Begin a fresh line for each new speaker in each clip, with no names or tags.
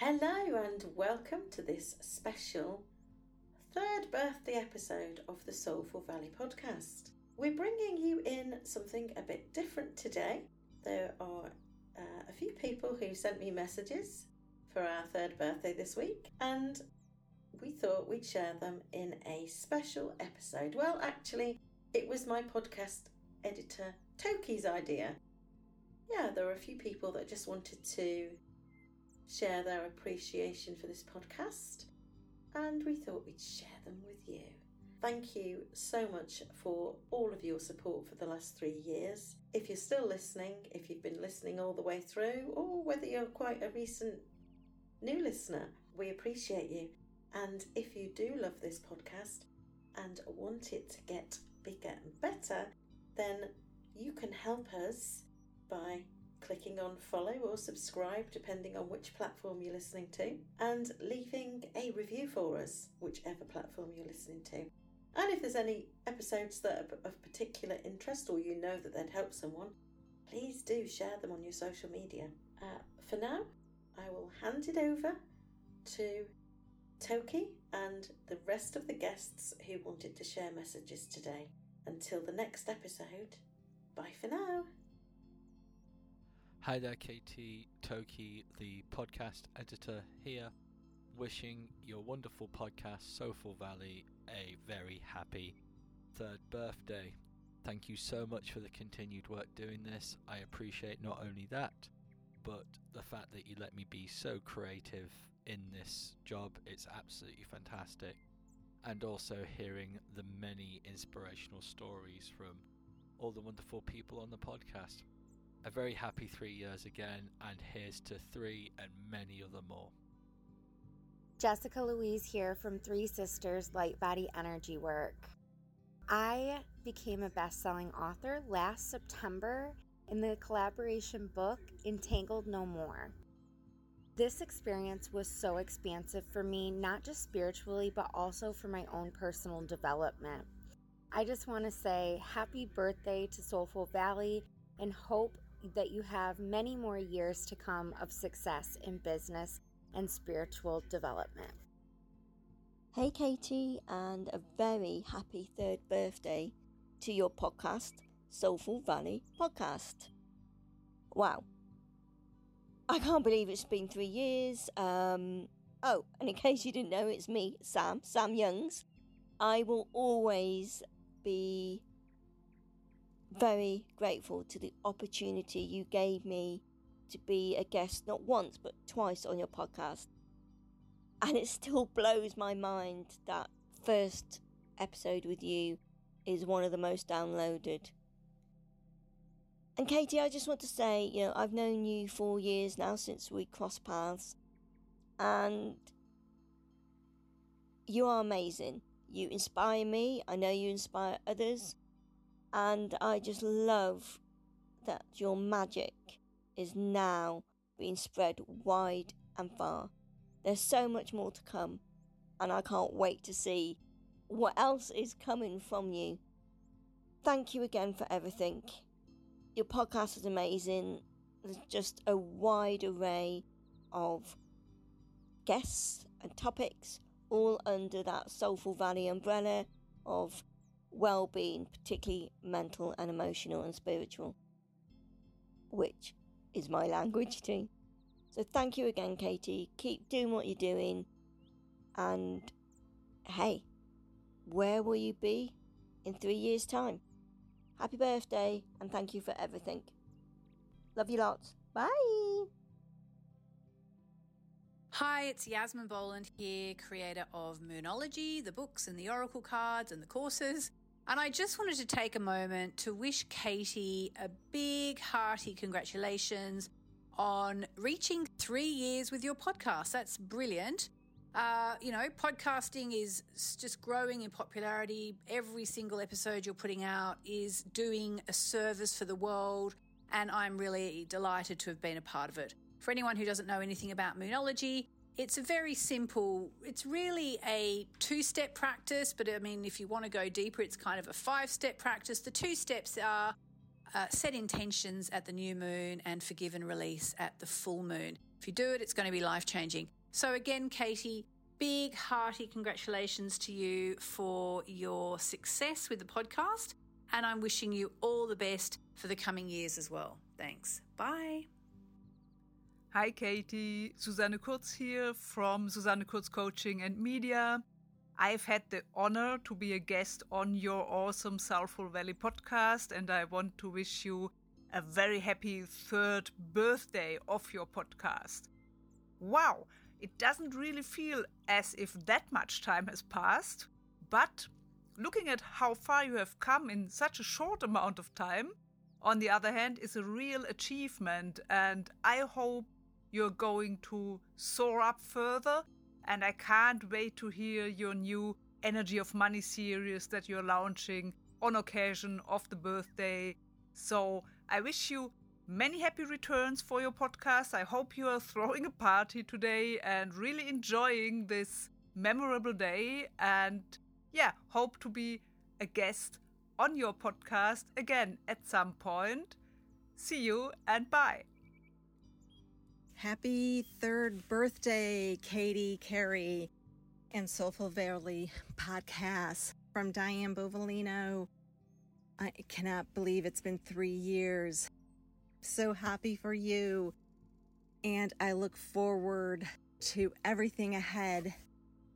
Hello, and welcome to this special third birthday episode of the Soulful Valley podcast. We're bringing you in something a bit different today. There are uh, a few people who sent me messages for our third birthday this week, and we thought we'd share them in a special episode. Well, actually, it was my podcast editor Toki's idea. Yeah, there were a few people that just wanted to share their appreciation for this podcast, and we thought we'd share them with you. Thank you so much for all of your support for the last three years. If you're still listening, if you've been listening all the way through, or whether you're quite a recent new listener, we appreciate you. And if you do love this podcast and want it to get bigger and better, then you can help us by clicking on follow or subscribe, depending on which platform you're listening to, and leaving a review for us, whichever platform you're listening to. And if there's any episodes that are of particular interest or you know that they'd help someone, please do share them on your social media. Uh, for now, I will hand it over to Toki and the rest of the guests who wanted to share messages today. Until the next episode, bye for now.
Hi there, Katie Toki, the podcast editor here, wishing your wonderful podcast, Soulful Valley, a very happy third birthday. Thank you so much for the continued work doing this. I appreciate not only that, but the fact that you let me be so creative in this job. It's absolutely fantastic. And also hearing the many inspirational stories from all the wonderful people on the podcast. A very happy three years again, and here's to three and many other more.
Jessica Louise here from Three Sisters Light Body Energy Work. I became a best selling author last September in the collaboration book Entangled No More. This experience was so expansive for me, not just spiritually, but also for my own personal development. I just want to say happy birthday to Soulful Valley and hope that you have many more years to come of success in business and spiritual development.
Hey, Katie, and a very happy third birthday to your podcast, Soulful Valley Podcast. Wow. I can't believe it's been three years. Um, oh, and in case you didn't know, it's me, Sam, Sam Youngs. I will always be very grateful to the opportunity you gave me to be a guest not once but twice on your podcast. And it still blows my mind that first episode with you is one of the most downloaded. And Katie, I just want to say, you know, I've known you for years now since we crossed paths. And you are amazing. You inspire me. I know you inspire others. And I just love that your magic is now being spread wide and far. There's so much more to come, and I can't wait to see what else is coming from you. Thank you again for everything. Your podcast is amazing. There's just a wide array of guests and topics, all under that Soulful Valley umbrella of well being, particularly mental and emotional and spiritual, which is my language too. So thank you again, Katie. Keep doing what you're doing. And hey, where will you be in three years' time? Happy birthday and thank you for everything. Love you lots. Bye.
Hi, it's Yasmin Boland here, creator of Moonology, the books and the oracle cards and the courses. And I just wanted to take a moment to wish Katie a big, hearty congratulations on reaching three years with your podcast. That's brilliant. Uh, you know, podcasting is just growing in popularity. Every single episode you're putting out is doing a service for the world, and I'm really delighted to have been a part of it. For anyone who doesn't know anything about Moonology, it's a very simple, it's really a two step practice, but I mean, if you want to go deeper, it's kind of a five step practice. The two steps are uh, set intentions at the new moon and forgive and release at the full moon. If you do it, it's going to be life changing. So, again, Katie, big hearty congratulations to you for your success with the podcast. And I'm wishing you all the best for the coming years as well. Thanks. Bye.
Hi, Katie. Susanne Kurz here from Susanne Kurz Coaching and Media. I've had the honor to be a guest on your awesome Soulful Valley podcast, and I want to wish you a very happy third birthday of your podcast. Wow, it doesn't really feel as if that much time has passed, but looking at how far you have come in such a short amount of time, on the other hand, is a real achievement, and I hope you're going to soar up further and I can't wait to hear your new Energy of Money series that you're launching on occasion of the birthday. So I wish you many happy returns for your podcast. I hope you are throwing a party today and really enjoying this memorable day. And yeah, hope to be a guest on your podcast again at some point. See you and bye.
Happy third birthday, Katie, Carey, and Soulful Valley podcast from Diane Bovalino. I cannot believe it's been three years. So happy for you. And I look forward to everything ahead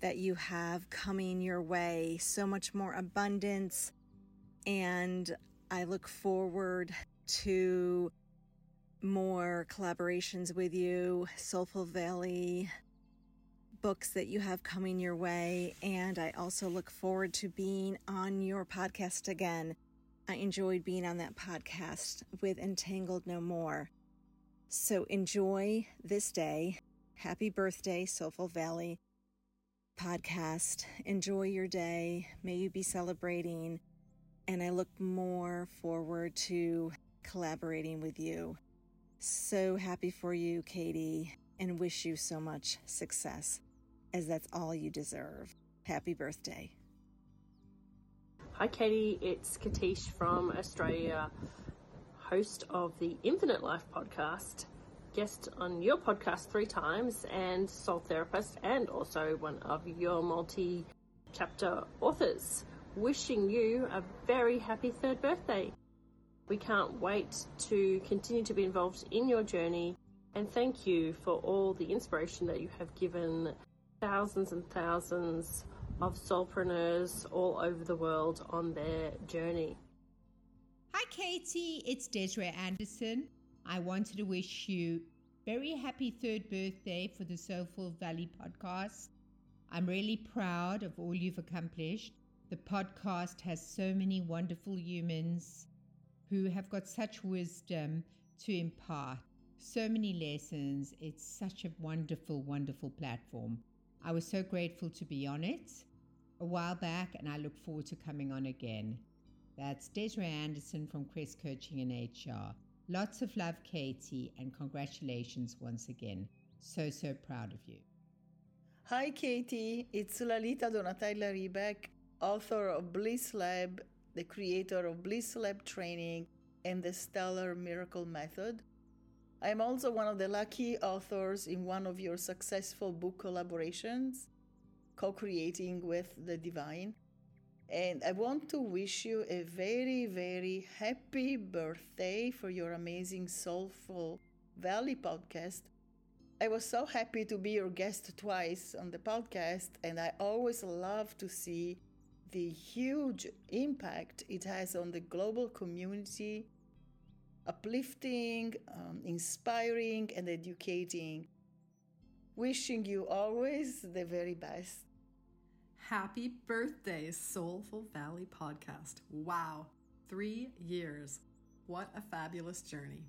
that you have coming your way. So much more abundance. And I look forward to more collaborations with you, Soulful Valley books that you have coming your way. And I also look forward to being on your podcast again. I enjoyed being on that podcast with Entangled No More. So enjoy this day. Happy birthday, Soulful Valley podcast. Enjoy your day. May you be celebrating. And I look more forward to collaborating with you. So happy for you, Katie, and wish you so much success, as that's all you deserve. Happy birthday.
Hi, Katie. It's Katish from Australia, host of the Infinite Life podcast, guest on your podcast three times, and soul therapist, and also one of your multi chapter authors. Wishing you a very happy third birthday. We can't wait to continue to be involved in your journey and thank you for all the inspiration that you have given thousands and thousands of soulpreneurs all over the world on their journey.
Hi Katie, it's Desiree Anderson. I wanted to wish you very happy third birthday for the Soulful Valley podcast. I'm really proud of all you've accomplished. The podcast has so many wonderful humans who have got such wisdom to impart, so many lessons. It's such a wonderful, wonderful platform. I was so grateful to be on it a while back, and I look forward to coming on again. That's Desiree Anderson from Crest Coaching and HR. Lots of love, Katie, and congratulations once again. So, so proud of you.
Hi, Katie. It's Lalita Donatella Ribeck, author of Bliss Lab the creator of Bliss Lab Training and the Stellar Miracle Method. I am also one of the lucky authors in one of your successful book collaborations, co creating with the Divine. And I want to wish you a very, very happy birthday for your amazing Soulful Valley podcast. I was so happy to be your guest twice on the podcast, and I always love to see the huge impact it has on the global community, uplifting, um, inspiring, and educating. Wishing you always the very best.
Happy birthday, Soulful Valley Podcast. Wow, three years. What a fabulous journey.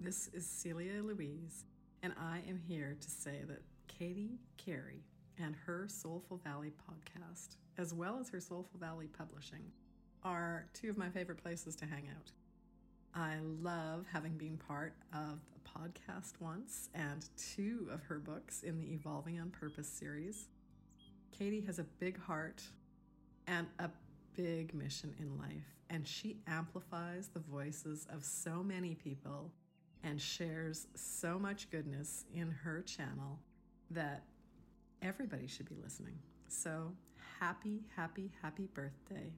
This is Celia Louise, and I am here to say that Katie Carey and her Soulful Valley podcast as well as her Soulful Valley Publishing, are two of my favorite places to hang out. I love having been part of a podcast once and two of her books in the Evolving on Purpose series. Katie has a big heart and a big mission in life, and she amplifies the voices of so many people and shares so much goodness in her channel that everybody should be listening. So, happy, happy, happy birthday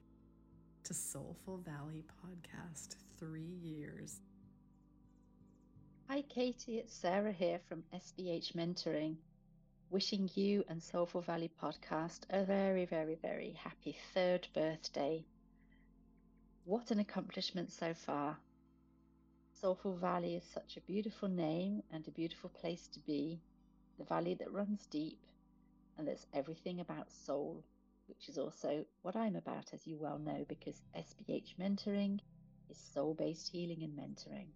to Soulful Valley Podcast. Three years.
Hi, Katie. It's Sarah here from SBH Mentoring. Wishing you and Soulful Valley Podcast a very, very, very happy third birthday. What an accomplishment so far. Soulful Valley is such a beautiful name and a beautiful place to be. The valley that runs deep and that's everything about soul, which is also what I'm about, as you well know, because SBH Mentoring is soul based healing and mentoring.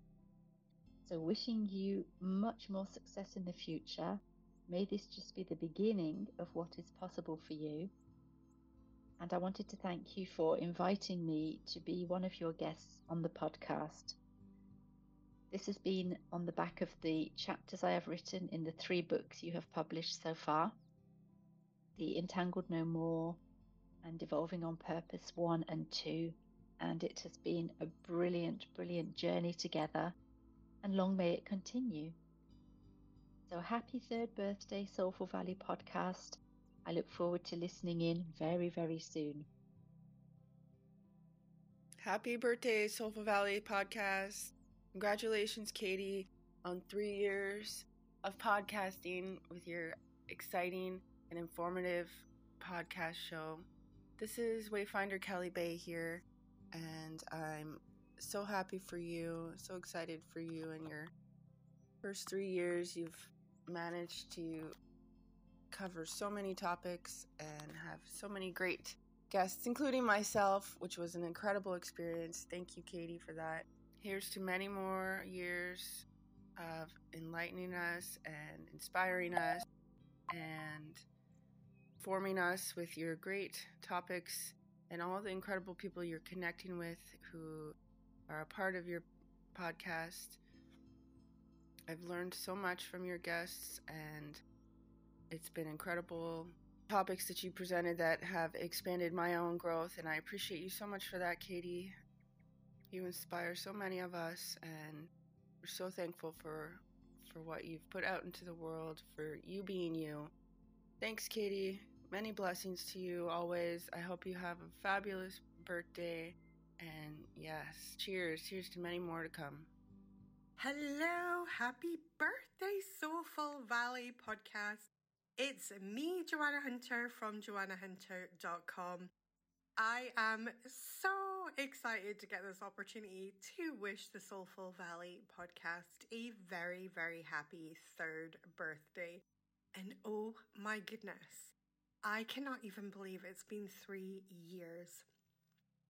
So, wishing you much more success in the future. May this just be the beginning of what is possible for you. And I wanted to thank you for inviting me to be one of your guests on the podcast. This has been on the back of the chapters I have written in the three books you have published so far The Entangled No More and Evolving on Purpose 1 and 2. And it has been a brilliant, brilliant journey together, and long may it continue. So happy third birthday, Soulful Valley podcast. I look forward to listening in very, very soon.
Happy birthday, Soulful Valley podcast. Congratulations, Katie, on three years of podcasting with your exciting and informative podcast show. This is Wayfinder Kelly Bay here, and I'm so happy for you, so excited for you and your first three years. You've managed to cover so many topics and have so many great guests, including myself, which was an incredible experience. Thank you, Katie, for that. Here's to many more years of enlightening us and inspiring us and forming us with your great topics and all the incredible people you're connecting with who are a part of your podcast. I've learned so much from your guests, and it's been incredible topics that you presented that have expanded my own growth, and I appreciate you so much for that, Katie. You inspire so many of us, and we're so thankful for for what you've put out into the world, for you being you. Thanks, Katie. Many blessings to you always. I hope you have a fabulous birthday. And yes, cheers. Cheers to many more to come.
Hello, happy birthday, Soulful Valley podcast. It's me, Joanna Hunter from joannahunter.com. I am so excited to get this opportunity to wish the Soulful Valley podcast a very, very happy third birthday. And oh my goodness, I cannot even believe it's been three years.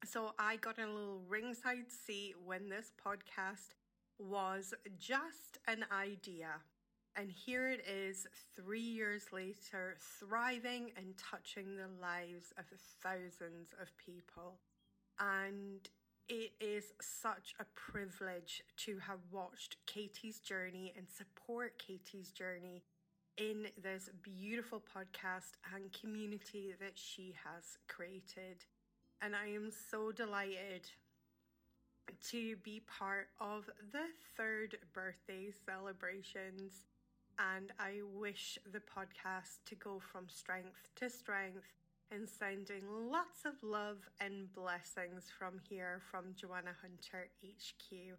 So I got a little ringside seat when this podcast was just an idea. And here it is, three years later, thriving and touching the lives of thousands of people. And it is such a privilege to have watched Katie's journey and support Katie's journey in this beautiful podcast and community that she has created. And I am so delighted to be part of the third birthday celebrations. And I wish the podcast to go from strength to strength and sending lots of love and blessings from here from Joanna Hunter HQ.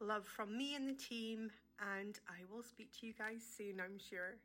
Love from me and the team, and I will speak to you guys soon, I'm sure.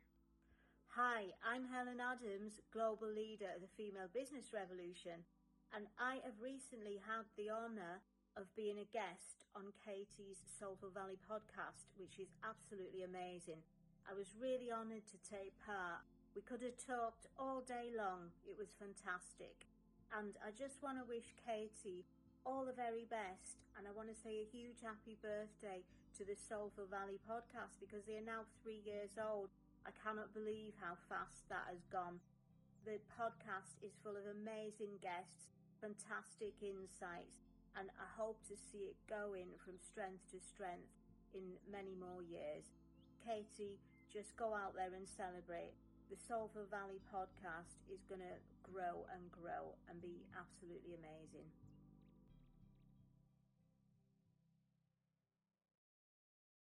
Hi, I'm Helen Adams, Global Leader of the Female Business Revolution, and I have recently had the honour of being a guest on Katie's Soulful Valley podcast, which is absolutely amazing. I was really honoured to take part. We could have talked all day long. It was fantastic. And I just want to wish Katie all the very best. And I want to say a huge happy birthday to the Soulful Valley podcast because they are now three years old. I cannot believe how fast that has gone. The podcast is full of amazing guests, fantastic insights, and I hope to see it going from strength to strength in many more years. Katie, just go out there and celebrate. the Soulful Valley podcast is going to grow and grow and be absolutely amazing.